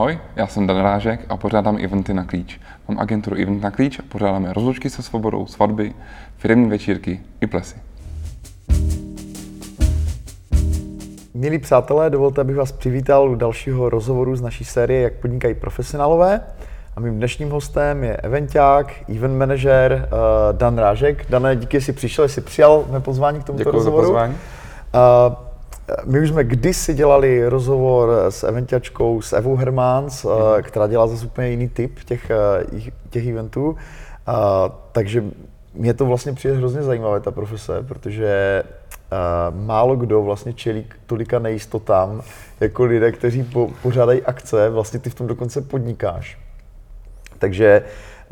Ahoj, já jsem Dan Rážek a pořádám eventy na klíč. Mám agenturu Event na klíč a pořádáme rozlučky se svobodou, svatby, firmní večírky i plesy. Milí přátelé, dovolte, abych vás přivítal u dalšího rozhovoru z naší série Jak podnikají profesionálové. A mým dnešním hostem je eventák, event manager uh, Dan Rážek. Dané, díky, že jsi přišel, jsi přijal mé pozvání k tomuto Děkuji rozhovoru. za pozvání. Uh, my už jsme kdysi dělali rozhovor s eventačkou, s Evou Hermans, uh, která dělá zase úplně jiný typ těch, uh, těch eventů. Uh, takže mě to vlastně přijde hrozně zajímavé, ta profese, protože uh, málo kdo vlastně čelí tolika nejistotám, jako lidé, kteří po, pořádají akce, vlastně ty v tom dokonce podnikáš. Takže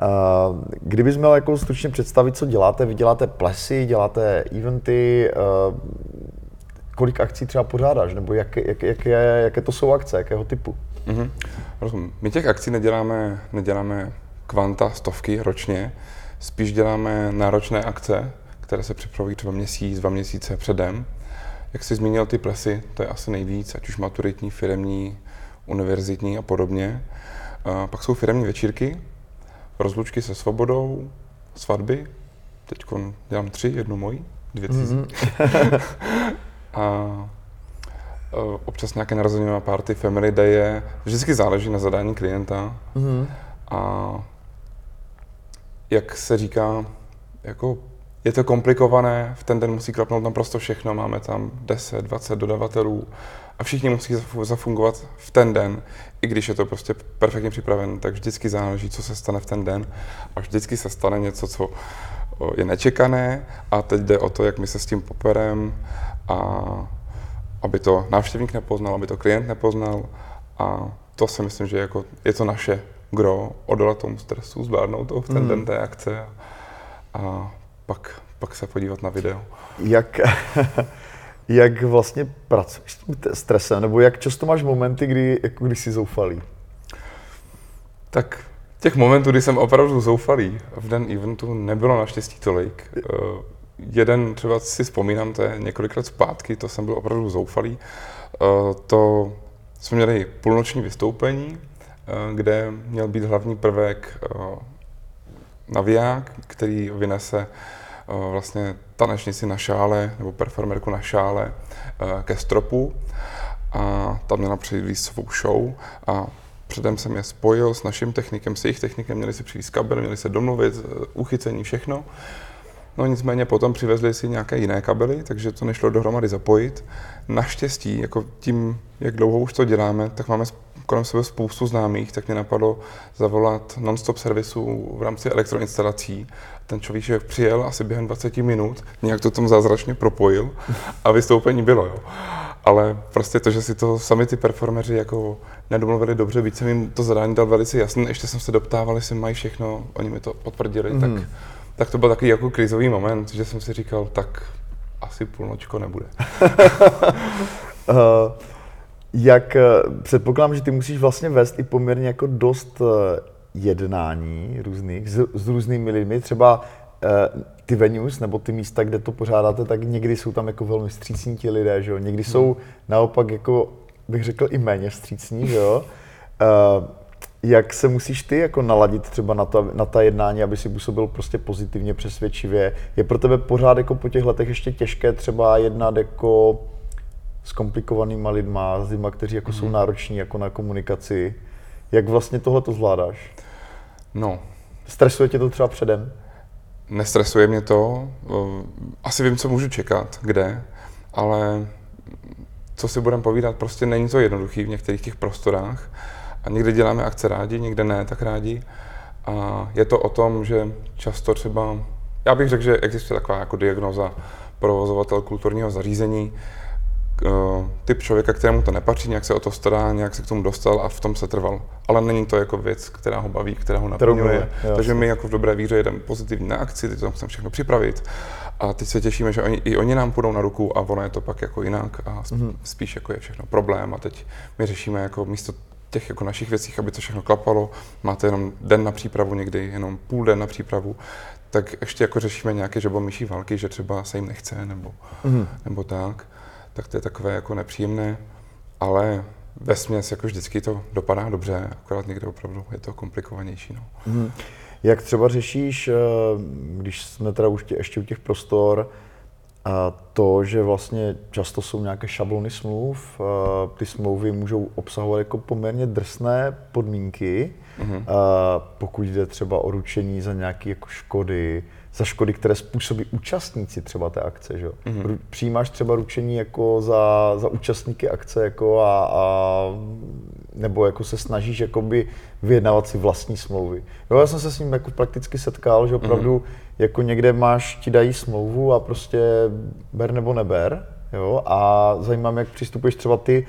uh, kdybys měl jako stručně představit, co děláte, vy děláte plesy, děláte eventy, uh, kolik akcí třeba pořádáš, nebo jak, jak, jak je, jaké to jsou akce, jakého typu? Mm-hmm. Rozumím. My těch akcí neděláme, neděláme kvanta, stovky ročně, spíš děláme náročné akce, které se připravují třeba měsíc, dva měsíce předem. Jak jsi zmínil ty plesy, to je asi nejvíc, ať už maturitní, firemní, univerzitní a podobně. A pak jsou firemní večírky, rozlučky se svobodou, svatby. Teď dělám tři, jednu moji, dvě cizí. Mm-hmm. a občas nějaké narozeninové party, family day je, vždycky záleží na zadání klienta. Mm-hmm. A jak se říká, jako je to komplikované, v ten den musí klapnout naprosto všechno, máme tam 10, 20 dodavatelů a všichni musí zafungovat v ten den, i když je to prostě perfektně připraven, tak vždycky záleží, co se stane v ten den a vždycky se stane něco, co je nečekané a teď jde o to, jak my se s tím poperem a aby to návštěvník nepoznal, aby to klient nepoznal a to si myslím, že jako je to naše gro, odolat tomu stresu, zvládnout to v ten mm. den té akce a, a pak, pak se podívat na video. Jak, jak vlastně pracuješ s tím stresem, nebo jak často máš momenty, kdy, jako když jsi zoufalý? Tak těch momentů, kdy jsem opravdu zoufalý, v den eventu nebylo naštěstí tolik. Jeden třeba si vzpomínám, to je několik let zpátky, to jsem byl opravdu zoufalý. Uh, to jsme měli půlnoční vystoupení, uh, kde měl být hlavní prvek naviják, který vynese vlastně tanečnici na šále nebo performerku na šále ke stropu a tam měla přijít svou show a předem jsem je spojil s naším technikem, s jejich technikem, měli si přijít kabel, měli se domluvit, uchycení, všechno. No nicméně potom přivezli si nějaké jiné kabely, takže to nešlo dohromady zapojit. Naštěstí, jako tím, jak dlouho už to děláme, tak máme kolem sebe spoustu známých, tak mě napadlo zavolat non-stop servisu v rámci elektroinstalací. Ten člověk přijel asi během 20 minut, nějak to tam zázračně propojil a vystoupení bylo. Jo. Ale prostě to, že si to sami ty performeři jako nedomluvili dobře, víc jsem jim to zadání dal velice jasné, ještě jsem se doptával, jestli mají všechno, oni mi to potvrdili, mm. tak, mhm. Tak to byl takový jako krizový moment, že jsem si říkal, tak asi půlnočko nebude. uh, jak eh, předpokládám, že ty musíš vlastně vést i poměrně jako dost eh, jednání různých s, s různými lidmi, třeba uh, ty venues nebo ty místa, kde to pořádáte, tak někdy jsou tam jako velmi střícní ti lidé, že jo? Někdy hmm. jsou naopak jako, bych řekl, i méně střícní, že jo? Uh, jak se musíš ty jako naladit třeba na ta, na ta jednání, aby si působil prostě pozitivně, přesvědčivě? Je pro tebe pořád jako po těch letech ještě těžké třeba jednat jako s komplikovanýma lidma, s lidma, kteří jako mm. jsou mhm. nároční jako na komunikaci. Jak vlastně tohle to zvládáš? No. Stresuje tě to třeba předem? Nestresuje mě to. Asi vím, co můžu čekat, kde, ale co si budeme povídat, prostě není to jednoduchý v některých těch prostorách. A někde děláme akce rádi, někde ne tak rádi. A je to o tom, že často třeba, já bych řekl, že existuje taková jako diagnoza provozovatel kulturního zařízení, uh, typ člověka, kterému to nepatří, nějak se o to stará, nějak se k tomu dostal a v tom se trval. Ale není to jako věc, která ho baví, která ho naplňuje. Takže my jako v dobré víře jedeme pozitivní na akci, teď to musíme všechno připravit. A teď se těšíme, že oni, i oni nám půjdou na ruku a ono je to pak jako jinak a mhm. spíš jako je všechno problém a teď my řešíme jako místo těch jako našich věcí, aby to všechno klapalo, máte jenom den na přípravu, někdy jenom půl den na přípravu, tak ještě jako řešíme nějaké žabomyší války, že třeba se jim nechce nebo, mm. nebo tak tak to je takové jako nepříjemné, ale ve směs jako vždycky to dopadá dobře, akorát někde opravdu je to komplikovanější. No. Mm. Jak třeba řešíš, eh, když jsme teda už tě, ještě u těch prostor, to, že vlastně často jsou nějaké šablony smluv, ty smlouvy můžou obsahovat jako poměrně drsné podmínky, mm-hmm. pokud jde třeba o ručení za nějaké jako škody, za škody, které způsobí účastníci třeba té akce. Že? Mm-hmm. Přijímáš třeba ručení jako za, za účastníky akce jako a, a nebo jako se snažíš jakoby vyjednávat si vlastní smlouvy. Jo, já jsem se s ním jako prakticky setkal, že opravdu mm-hmm. jako někde máš, ti dají smlouvu a prostě ber nebo neber. Jo, a zajímá mě, jak přistupuješ třeba ty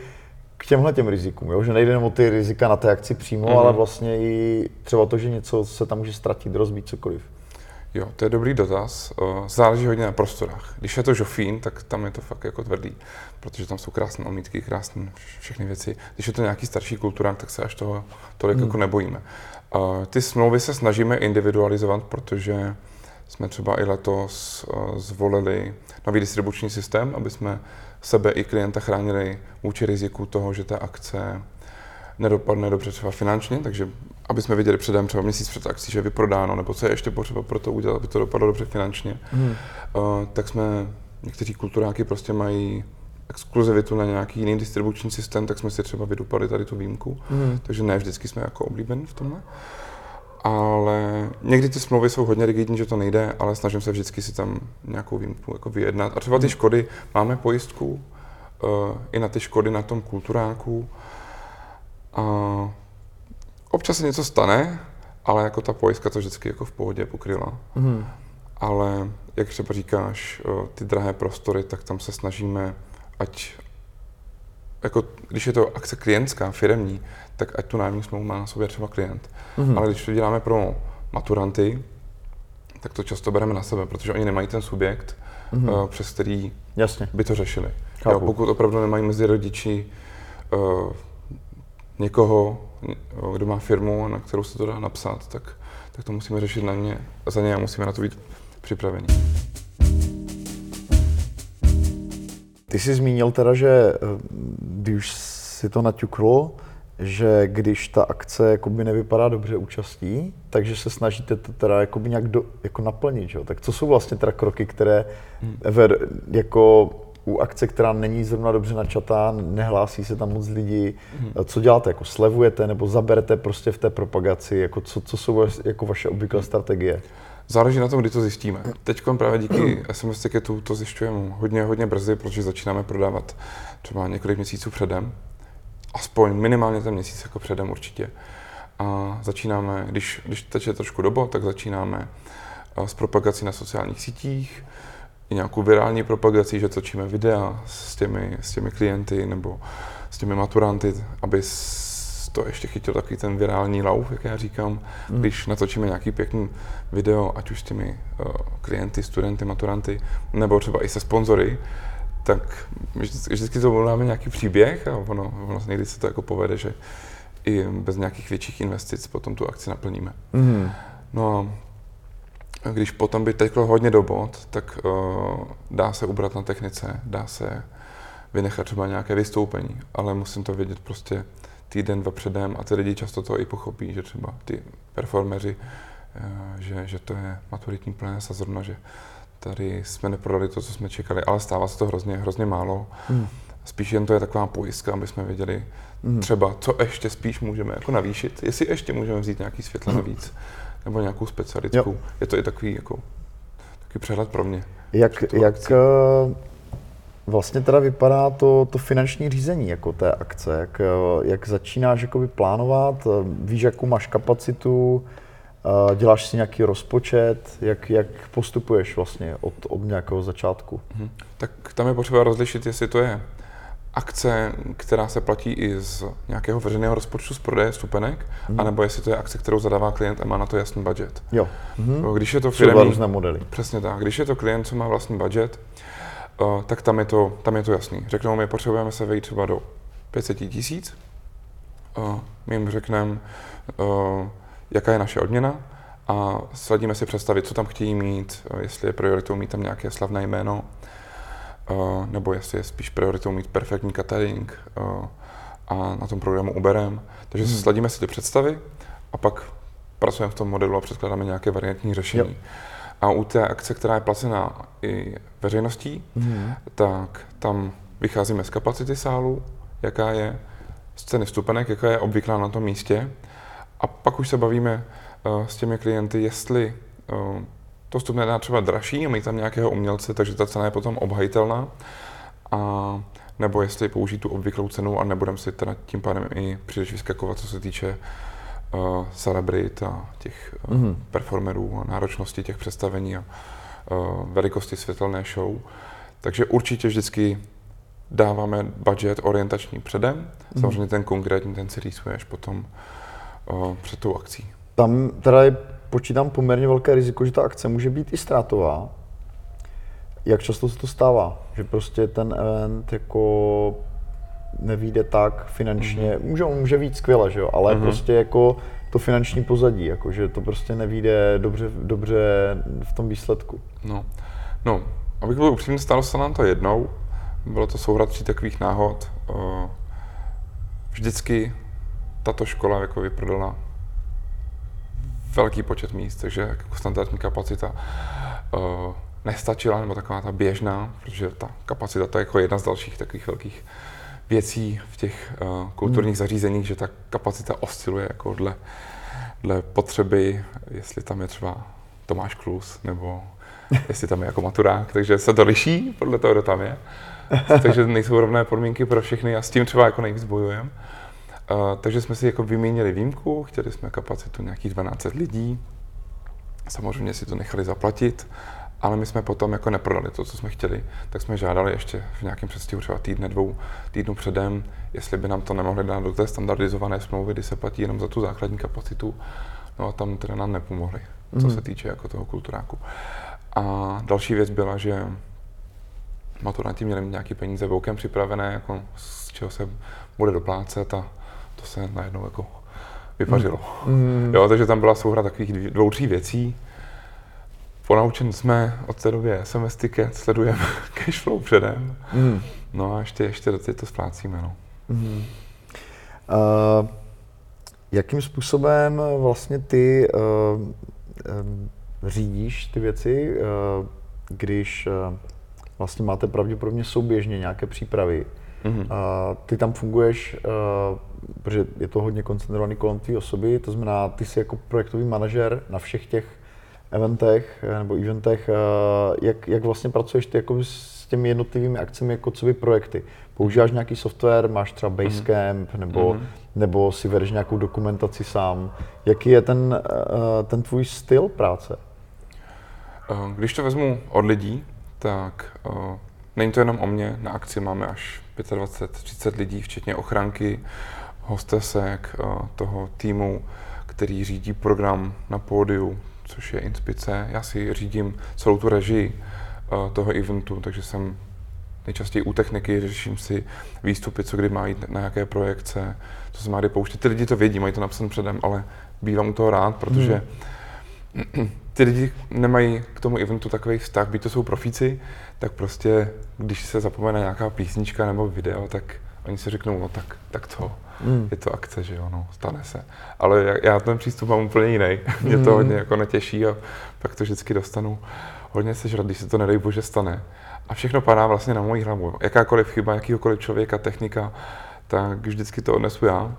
k těmhle těm rizikům, jo? že nejde jenom o ty rizika na té akci přímo, mm-hmm. ale vlastně i třeba to, že něco se tam může ztratit, rozbít, cokoliv. Jo, to je dobrý dotaz. Záleží hodně na prostorách. Když je to žofín, tak tam je to fakt jako tvrdý, protože tam jsou krásné omítky, krásné všechny věci. Když je to nějaký starší kulturák, tak se až toho tolik hmm. jako nebojíme. Ty smlouvy se snažíme individualizovat, protože jsme třeba i letos zvolili nový distribuční systém, aby jsme sebe i klienta chránili vůči riziku toho, že ta akce nedopadne dobře třeba finančně, takže aby jsme viděli předem třeba měsíc před akcí, že je vyprodáno, nebo co je ještě potřeba pro to udělat, aby to dopadlo dobře finančně, hmm. uh, tak jsme, někteří kulturáky prostě mají exkluzivitu na nějaký jiný distribuční systém, tak jsme si třeba vydupali tady tu výjimku. Hmm. Takže ne vždycky jsme jako oblíbeni v tomhle. Ale někdy ty smlouvy jsou hodně rigidní, že to nejde, ale snažím se vždycky si tam nějakou výjimku jako vyjednat. A třeba ty hmm. škody, máme pojistku uh, i na ty škody na tom kulturáku. A občas se něco stane, ale jako ta pojistka to vždycky jako v pohodě pokryla. Mm. Ale jak třeba říkáš, ty drahé prostory, tak tam se snažíme, ať jako, když je to akce klientská, firemní, tak ať tu nájemní smlouvu má na sobě třeba klient. Mm-hmm. Ale když to děláme pro maturanty, tak to často bereme na sebe, protože oni nemají ten subjekt, mm-hmm. přes který Jasně. by to řešili. Jo, pokud opravdu nemají mezi rodiči uh, někoho, kdo má firmu, na kterou se to dá napsat, tak, tak to musíme řešit na ně, za ně a musíme na to být připraveni. Ty jsi zmínil teda, že eh, když si to naťuklo, že když ta akce jakoby nevypadá dobře účastí, takže se snažíte to teda jakoby nějak do, jako naplnit. Že? Tak co jsou vlastně teda kroky, které hmm. ver, jako u akce, která není zrovna dobře načatá, nehlásí se tam moc lidí, hmm. co děláte, jako slevujete nebo zaberete prostě v té propagaci, jako co, co jsou jako vaše obvyklé strategie? Záleží na tom, kdy to zjistíme. Teď právě díky SMS ticketu to zjišťujeme hodně, hodně brzy, protože začínáme prodávat třeba několik měsíců předem. Aspoň minimálně ten měsíc jako předem určitě. A začínáme, když, když teče trošku dobo, tak začínáme eh, s propagací na sociálních sítích, i nějakou virální propagací, že točíme videa s těmi, s těmi klienty nebo s těmi maturanty, aby to ještě chytil takový ten virální lauf, jak já říkám, mm. když natočíme nějaký pěkný video, ať už s těmi uh, klienty, studenty, maturanty, nebo třeba i se sponzory, tak vždycky, vždycky to máme nějaký příběh a ono, ono někdy se to jako povede, že i bez nějakých větších investic potom tu akci naplníme. Mm. No a když potom by teklo hodně do bod, tak uh, dá se ubrat na technice, dá se vynechat třeba nějaké vystoupení, ale musím to vědět prostě týden, dva předem a ty lidi často to i pochopí, že třeba ty performeři, uh, že, že to je maturitní ples a zrovna, že tady jsme neprodali to, co jsme čekali, ale stává se to hrozně, hrozně málo. Hmm. Spíš jen to je taková pojistka, aby jsme věděli hmm. třeba, co ještě spíš můžeme jako navýšit, jestli ještě můžeme vzít nějaký světle hmm. Nebo nějakou specialitku. Jo. Je to i takový, jako, takový přehled pro mě. Jak, jak eh, vlastně teda vypadá to, to finanční řízení jako té akce? Jak, eh, jak začínáš jakoby plánovat? Eh, víš, jakou máš kapacitu? Děláš si nějaký rozpočet? Jak, jak postupuješ vlastně od, od nějakého začátku? Hmm. Tak tam je potřeba rozlišit, jestli to je akce, která se platí i z nějakého veřejného rozpočtu z prodeje stupenek, mm. anebo jestli to je akce, kterou zadává klient a má na to jasný budget. Jo. Mm. Když je to firmní, různé modely. Přesně tak. Když je to klient, co má vlastní budget, uh, tak tam je, to, tam je to jasný. Řeknou mi, potřebujeme se vejít třeba do 500 tisíc. Uh, my jim řekneme, uh, jaká je naše odměna a sledíme si představit, co tam chtějí mít, jestli je prioritou mít tam nějaké slavné jméno, nebo jestli je spíš prioritou mít perfektní catering a na tom programu uberem. Takže hmm. sladíme si ty představy a pak pracujeme v tom modelu a předkládáme nějaké variantní řešení. Yep. A u té akce, která je placená i veřejností, hmm. tak tam vycházíme z kapacity sálu, jaká je, z ceny vstupenek, jaká je obvyklá na tom místě. A pak už se bavíme uh, s těmi klienty, jestli uh, to vstupné dá třeba dražší a mít tam nějakého umělce, takže ta cena je potom obhajitelná. A nebo jestli použít tu obvyklou cenu a nebudeme si teda tím pádem i příliš vyskakovat, co se týče uh, celebrit a těch uh, mm-hmm. performerů a náročnosti těch představení a uh, velikosti světelné show. Takže určitě vždycky dáváme budget orientační předem. Mm-hmm. Samozřejmě ten konkrétní, ten si rýsuje až potom uh, před tou akcí. Tam teda je, počítám poměrně velké riziko, že ta akce může být i ztrátová. Jak často se to stává? Že prostě ten event jako nevíde tak finančně, mm-hmm. může, může víc skvěle, že jo, ale mm-hmm. prostě jako to finanční pozadí, jako že to prostě nevíde dobře, dobře v tom výsledku. No, no abych byl upřímný, stalo se nám to jednou, bylo to souhrad tří takových náhod. Vždycky tato škola jako vyprodala velký počet míst, takže jako standardní kapacita nestačila, nebo taková ta běžná, protože ta kapacita to je jako jedna z dalších takových velkých věcí v těch uh, kulturních hmm. zařízeních, že ta kapacita osciluje jako dle, dle potřeby, jestli tam je třeba Tomáš Klus, nebo jestli tam je jako maturák, takže se to liší podle toho, kdo tam je. takže nejsou rovné podmínky pro všechny a s tím třeba jako nejvíc bojujeme. Takže jsme si jako vyměnili výjimku, chtěli jsme kapacitu nějakých 12 lidí, samozřejmě si to nechali zaplatit ale my jsme potom jako neprodali to, co jsme chtěli, tak jsme žádali ještě v nějakém předstihu třeba týdne, dvou týdnů předem, jestli by nám to nemohli dát do té standardizované smlouvy, kdy se platí jenom za tu základní kapacitu. No a tam teda nám nepomohli, co mm. se týče jako toho kulturáku. A další věc byla, že maturanti měli nějaké peníze bokem připravené, jako z čeho se bude doplácet a to se najednou jako vypařilo. Mm. Jo, takže tam byla souhra takových dvou, tří věcí. Ponaučen jsme od té doby SMS ticket, sledujeme cashflow předem. Mm. No a ještě, ještě do to splácíme. No. Mm. Uh, jakým způsobem vlastně ty uh, um, řídíš ty věci, uh, když uh, vlastně máte pravděpodobně souběžně nějaké přípravy? Mm-hmm. Uh, ty tam funguješ, uh, protože je to hodně koncentrovaný kolem té osoby, to znamená, ty jsi jako projektový manažer na všech těch eventech eh, nebo eventech, eh, jak, jak vlastně pracuješ ty jako s těmi jednotlivými akcemi jako co by projekty? Používáš nějaký software, máš třeba Basecamp, mm. nebo, mm. nebo si vedeš nějakou dokumentaci sám. Jaký je ten, eh, ten tvůj styl práce? Když to vezmu od lidí, tak není to jenom o mě. Na akci máme až 25-30 lidí, včetně ochranky, hostesek, toho týmu, který řídí program na pódiu, což je Inspice. Já si řídím celou tu režii uh, toho eventu, takže jsem nejčastěji u techniky, řeším si výstupy, co kdy má jít na jaké projekce, co se má kdy pouštět. Ty lidi to vědí, mají to napsané předem, ale bývám u toho rád, protože hmm. ty lidi nemají k tomu eventu takový vztah, byť to jsou profíci, tak prostě, když se zapomene nějaká písnička nebo video, tak oni si řeknou, no tak, tak to, mm. je to akce, že jo, no, stane se. Ale já, já ten přístup mám úplně jiný. Mě to mm. hodně jako netěší a pak to vždycky dostanu hodně sežrat, když se to nedej bože stane. A všechno padá vlastně na moji hlavu. Jakákoliv chyba, jakýkoliv člověka, technika, tak vždycky to odnesu já.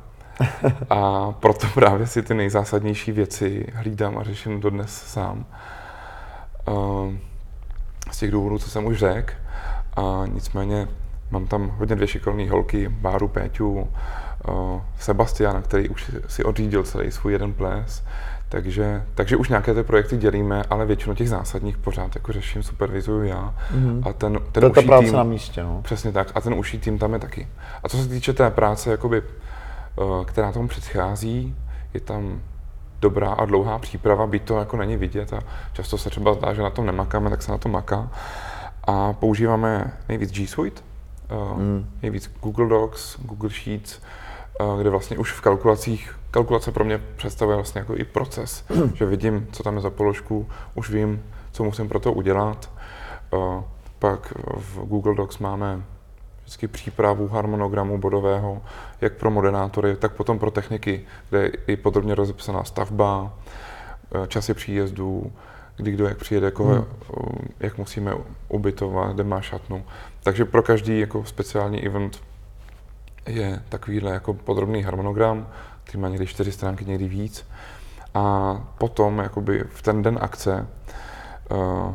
A proto právě si ty nejzásadnější věci hlídám a řeším dodnes sám. Ehm, z těch důvodů, co jsem už řekl. A nicméně mám tam hodně dvě šikovné holky, Báru, Péťu, Sebastiana, který už si odřídil celý svůj jeden ples, takže, takže už nějaké ty projekty dělíme, ale většinu těch zásadních pořád jako řeším, supervizuju já. Mm-hmm. A ten, ten to je ta práce tým, na místě, no. Přesně tak. A ten uší tým tam je taky. A co se týče té práce, jakoby, která tomu předchází, je tam dobrá a dlouhá příprava, byť to jako není vidět a často se třeba zdá, že na tom nemakáme, tak se na to maká. A používáme nejvíc G Suite, mm. nejvíc Google Docs, Google Sheets, kde vlastně už v kalkulacích, kalkulace pro mě představuje vlastně jako i proces, že vidím, co tam je za položku, už vím, co musím pro to udělat. Pak v Google Docs máme vždycky přípravu harmonogramu bodového, jak pro moderátory, tak potom pro techniky, kde je i podrobně rozepsaná stavba, eh, časy příjezdů, kdy kdo jak přijede, jako, hmm. jak musíme ubytovat, kde má šatnu. Takže pro každý jako speciální event je takovýhle jako podrobný harmonogram, který má někdy čtyři stránky, někdy víc. A potom jakoby v ten den akce, uh,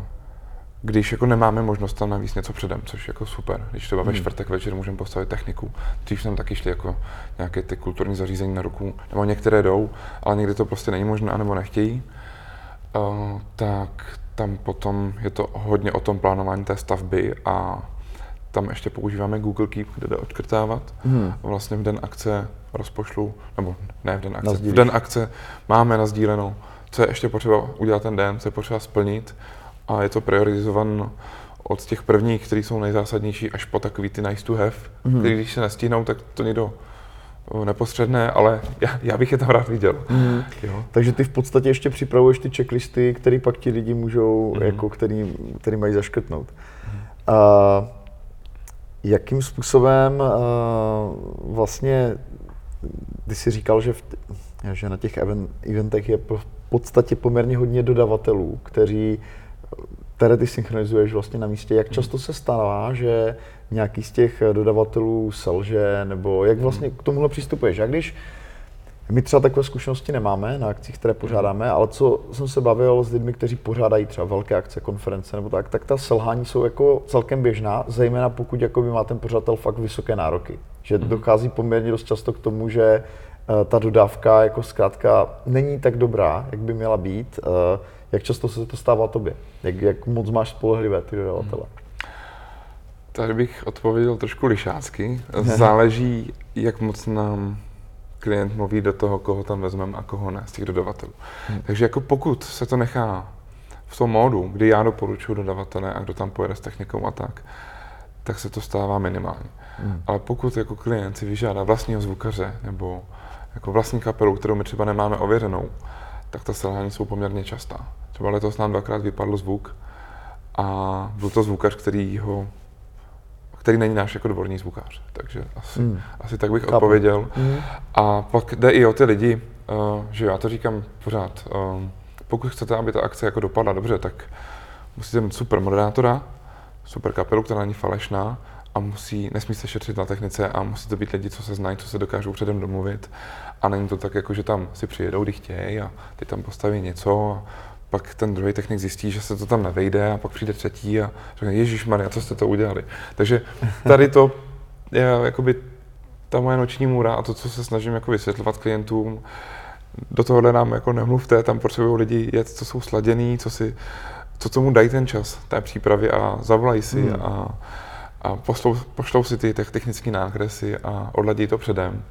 když jako nemáme možnost tam navíc něco předem, což je jako super. Když třeba ve hmm. čtvrtek večer můžeme postavit techniku, dřív tam taky šli jako nějaké ty kulturní zařízení na ruku, nebo některé jdou, ale někdy to prostě není možné, nebo nechtějí, uh, tak tam potom je to hodně o tom plánování té stavby a tam ještě používáme Google Keep, kde jde odkrtávat. Hmm. Vlastně v den akce rozpošlu, nebo ne v den akce, Nazdílíš. v den akce máme nazdíleno, co je ještě potřeba udělat ten den, co je potřeba splnit a je to prioritizované od těch prvních, které jsou nejzásadnější, až po takový ty nice to have, hmm. který když se nestihnou, tak to někdo nepostředné, ale já, já bych je tam rád viděl. Mm. Jo. Takže ty v podstatě ještě připravuješ ty checklisty, které pak ti lidi můžou, mm. jako který, který mají zaškrtnout. Mm. Uh, jakým způsobem uh, vlastně, ty jsi říkal, že, v, že na těch event, eventech je v podstatě poměrně hodně dodavatelů, kteří které ty synchronizuješ vlastně na místě. Jak často se stává, že nějaký z těch dodavatelů selže, nebo jak vlastně k tomuhle přistupuješ? Jak když my třeba takové zkušenosti nemáme na akcích, které pořádáme, ale co jsem se bavil s lidmi, kteří pořádají třeba velké akce, konference nebo tak, tak ta selhání jsou jako celkem běžná, zejména pokud jako má ten pořadatel fakt vysoké nároky. Že mhm. dochází poměrně dost často k tomu, že eh, ta dodávka jako zkrátka není tak dobrá, jak by měla být. Jak často se to stává tobě? Jak, jak moc máš spolehlivé ty dodavatele? Hmm. Tady bych odpověděl trošku lišácky. Záleží, jak moc nám klient mluví do toho, koho tam vezmeme a koho ne z těch dodavatelů. Hmm. Takže jako pokud se to nechá v tom módu, kdy já doporučuji dodavatele a kdo tam pojede s technikou a tak, tak se to stává minimálně. Hmm. Ale pokud jako klient si vyžádá vlastního zvukaře nebo jako vlastní kapelu, kterou my třeba nemáme ověřenou, tak ta selhání jsou poměrně častá. Třeba letos nám dvakrát vypadl zvuk a byl to zvukař, který ho který není náš jako dvorní zvukář. Takže asi, mm. asi tak bych Chápu. odpověděl. Mm. A pak jde i o ty lidi, uh, že já to říkám pořád. Uh, pokud chcete, aby ta akce jako dopadla dobře, tak musíte mít super moderátora, super kapelu, která není falešná a musí, nesmí se šetřit na technice a musí to být lidi, co se znají, co se dokážou předem domluvit. A není to tak, jako že tam si přijedou, kdy chtějí a ty tam postaví něco a pak ten druhý technik zjistí, že se to tam nevejde a pak přijde třetí a řekne, Ježíš Maria, co jste to udělali. Takže tady to je jakoby ta moje noční můra a to, co se snažím jako vysvětlovat klientům, do tohohle nám jako nemluvte, tam potřebují lidi jet, co jsou sladěný, co si, co tomu dají ten čas té přípravy a zavolají si hmm. a, a pošlou, pošlou si ty technické nákresy a odladí to předem.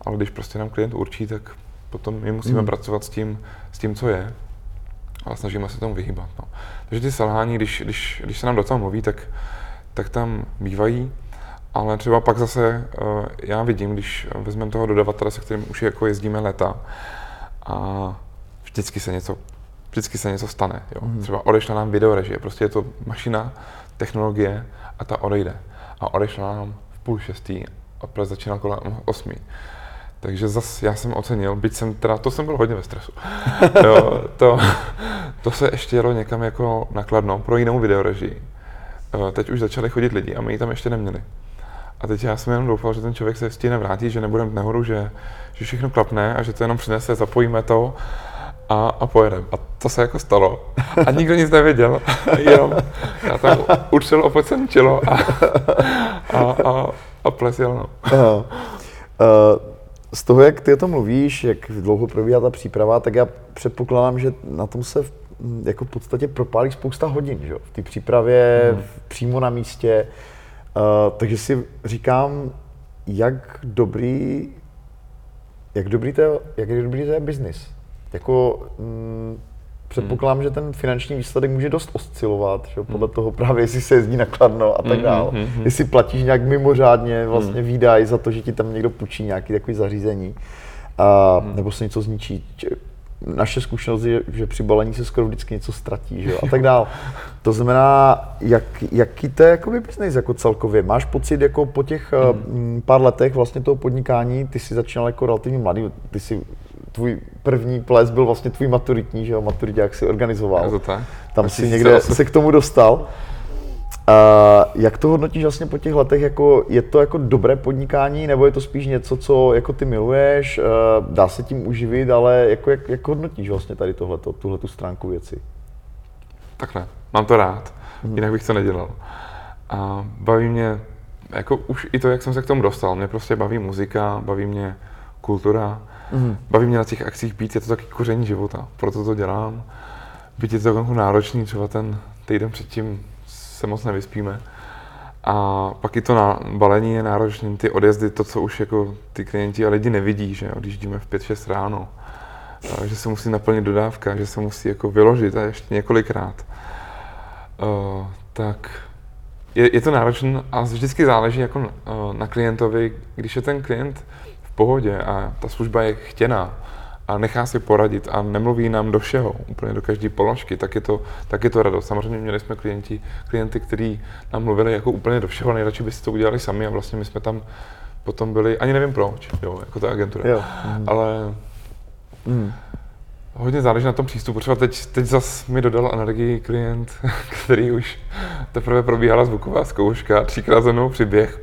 Ale když prostě nám klient určí, tak potom my musíme hmm. pracovat s tím, s tím, co je ale snažíme se tomu vyhýbat. No. Takže ty selhání, když, když, když se nám do toho mluví, tak, tak tam bývají, ale třeba pak zase uh, já vidím, když vezmeme toho dodavatele, se kterým už jako jezdíme leta a vždycky se něco, vždycky se něco stane. Jo. Mm. Třeba odešla nám videorežie, prostě je to mašina, technologie a ta odejde. A odešla nám v půl šestý a začínal kolem osmi. Takže zas já jsem ocenil, byť jsem teda, to jsem byl hodně ve stresu. jo, to, to se ještě jelo někam jako nakladno pro jinou videorežii. Eh, teď už začali chodit lidi a my ji tam ještě neměli. A teď já jsem jenom doufal, že ten člověk se stihne vrátit, že nebudeme nahoru, že, že všechno klapne a že to jenom přinese, zapojíme to a, a pojedeme. A to se jako stalo. A nikdo nic nevěděl. Jenom já tam určil opocený čelo a, a, a, a ples jel. No. Uh, z toho, jak ty o tom mluvíš, jak dlouho probíhá ta příprava, tak já předpokládám, že na tom se v, jako v podstatě propálí spousta hodin, že? v té přípravě, mm. přímo na místě. Uh, takže si říkám, jak dobrý, jak dobrý to je, jak dobrý to je biznis. Jako, mm, Předpokládám, hmm. že ten finanční výsledek může dost oscilovat, že? podle hmm. toho právě, jestli se jezdí nakladno a tak hmm, dále. Hmm, hmm, jestli platíš nějak mimořádně vlastně hmm. výdaj za to, že ti tam někdo půjčí nějaký takový zařízení, a, hmm. nebo se něco zničí. naše zkušenost je, že při balení se skoro vždycky něco ztratí, že jo, a tak dál. To znamená, jak, jaký to je jakoby business jako celkově? Máš pocit jako po těch mm. pár letech vlastně toho podnikání, ty jsi začínal jako relativně mladý, ty jsi tvůj první ples byl vlastně tvůj maturitní, že jo, maturitě, jak jsi organizoval. Je to tak? Tam si někde se k tomu dostal. Uh, jak to hodnotíš vlastně po těch letech? Jako, je to jako dobré podnikání, nebo je to spíš něco, co jako ty miluješ, dá se tím uživit, ale jako, jak, jak hodnotíš vlastně tady tohleto, tuhle tu stránku věci? Takhle, mám to rád, hmm. jinak bych to nedělal. A baví mě, jako už i to, jak jsem se k tomu dostal, mě prostě baví muzika, baví mě kultura, hmm. baví mě na těch akcích být, je to taky koření života, proto to dělám. Být je to jako náročný, třeba ten týden předtím se moc nevyspíme. A pak i to na balení je náročné, ty odjezdy, to, co už jako ty klienti a lidi nevidí, že odjíždíme v 5-6 ráno, že se musí naplnit dodávka, že se musí jako vyložit a ještě několikrát. Uh, tak je, je to náročné a vždycky záleží jako na, uh, na klientovi, když je ten klient pohodě a ta služba je chtěná, a nechá si poradit a nemluví nám do všeho, úplně do každé položky, tak je to, tak je to radost. Samozřejmě měli jsme klienti, klienty, kteří nám mluvili jako úplně do všeho, nejradši by si to udělali sami a vlastně my jsme tam potom byli, ani nevím proč, jo, jako ta agentura, jo. Mm. ale mm. hodně záleží na tom přístupu. Třeba teď, teď zas mi dodal energii klient, který už teprve probíhala zvuková zkouška, třikrát za mnou přiběh,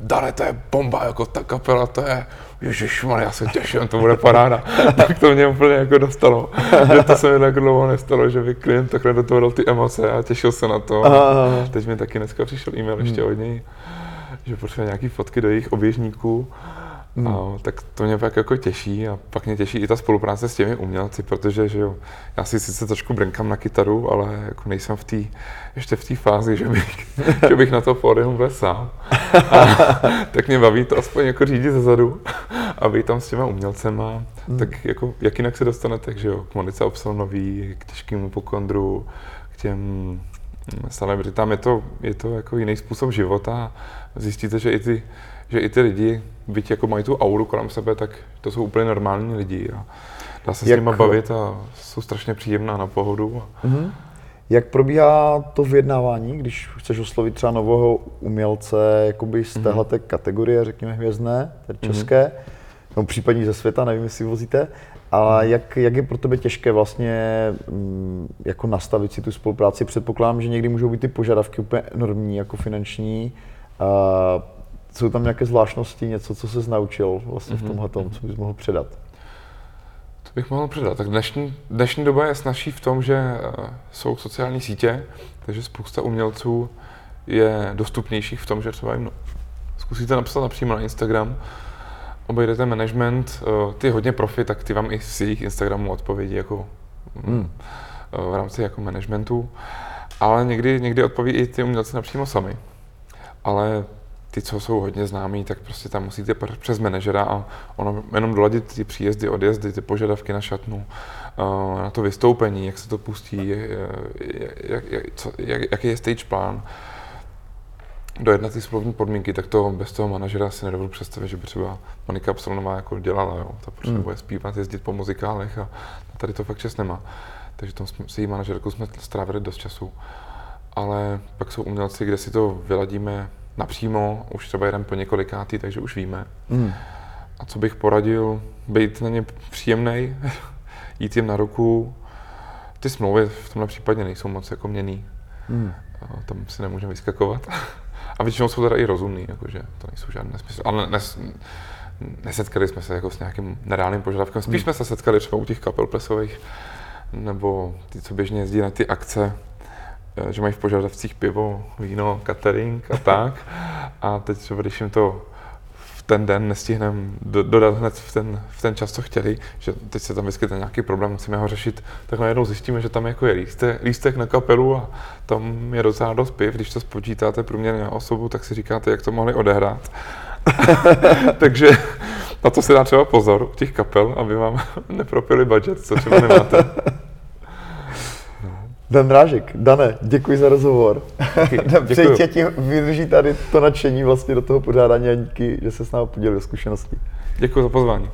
Dane, to je bomba, jako ta kapela, to je, ježišmar, já se těším, to bude paráda. tak to mě úplně jako dostalo, že to se mi tak dlouho nestalo, že by klient takhle do toho dal ty emoce a těšil se na to. Teď mi taky dneska přišel e-mail ještě hmm. od něj, že potřebuje nějaký fotky do jejich oběžníků Hmm. A, tak to mě pak jako těší a pak mě těší i ta spolupráce s těmi umělci, protože že jo, já si sice trošku brinkám na kytaru, ale jako nejsem v té, ještě v té fázi, že bych, že bych na to pódium byl sám. A, tak mě baví to aspoň jako řídit zezadu a být tam s těma umělcema. Hmm. Tak jako, jak jinak se dostanete, že jo, k Monice Obsalonový, k těžkému pokondru, k těm hm, celebritám, je to, je to jako jiný způsob života. Zjistíte, že i ty že i ty lidi, byť jako mají tu auru kolem sebe, tak to jsou úplně normální lidi a dá se Jak... s nimi bavit a jsou strašně příjemná na pohodu. Mm-hmm. Jak probíhá to vyjednávání, když chceš oslovit třeba nového umělce jakoby z mhm. téhle mm-hmm. kategorie, řekněme hvězdné, tedy mhm. české, mm-hmm. no případně ze světa, nevím, jestli vozíte, ale mm. jak, jak je pro tebe těžké vlastně mm, jako nastavit si tu spolupráci? Předpokládám, že někdy můžou být ty požadavky úplně enormní, jako finanční. Uh, jsou tam nějaké zvláštnosti, něco, co se naučil vlastně mm-hmm. v mhm, tomhle tom, co bys mohl předat? Bych mohl předat. Tak dnešní, dnešní doba je snažší v tom, že uh, jsou sociální sítě, takže spousta umělců je dostupnějších v tom, že třeba jim zkusíte napsat napřímo na Instagram, obejdete management, uh, ty hodně profi, tak ty vám i z jejich Instagramů odpovědí jako mm. uh, v rámci jako managementu, ale někdy, někdy odpoví i ty umělci napřímo sami. Ale ty, co jsou hodně známí, tak prostě tam musíte přes manažera a ono jenom doladit ty příjezdy, odjezdy, ty požadavky na šatnu, eh, na to vystoupení, jak se to pustí, jak, jak, co, jak, jaký je stage plán, dojednat ty slovní podmínky, tak to bez toho manažera si nedovedu představit, že by třeba Monika Absolnová jako dělala, jo. Ta prostě hmm. bude zpívat, jezdit po muzikálech a tady to fakt čas nemá. Takže tom s její manažerkou jsme strávili dost času. Ale pak jsou umělci, kde si to vyladíme napřímo, už třeba jeden po několikátý, takže už víme. Mm. A co bych poradil, být na ně příjemný, jít jim na ruku. Ty smlouvy v tomhle případě nejsou moc jako měný. Mm. Tam si nemůžeme vyskakovat. A většinou jsou teda i rozumný, jakože to nejsou žádné smysly. Ale nes, nesetkali jsme se jako s nějakým nereálným požadavkem. Spíš mm. jsme se setkali třeba u těch kapel plesových, nebo ty, co běžně jezdí na ty akce, že mají v požadavcích pivo, víno, catering a tak. A teď třeba, když jim to v ten den nestihneme do, dodat hned v ten, v ten čas, co chtěli, že teď se tam vyskytne nějaký problém, musíme ho řešit, tak najednou zjistíme, že tam jako je lístek, lístek na kapelu a tam je docela dost piv. Když to spočítáte průměrně na osobu, tak si říkáte, jak to mohli odehrát. Takže na to se dá třeba pozor u těch kapel, aby vám nepropili budget, co třeba nemáte. Dan Drážek, Dane, děkuji za rozhovor. Přeji ti vydrží tady to nadšení vlastně do toho pořádání a díky, že se s námi podělil zkušenosti. Děkuji za pozvání.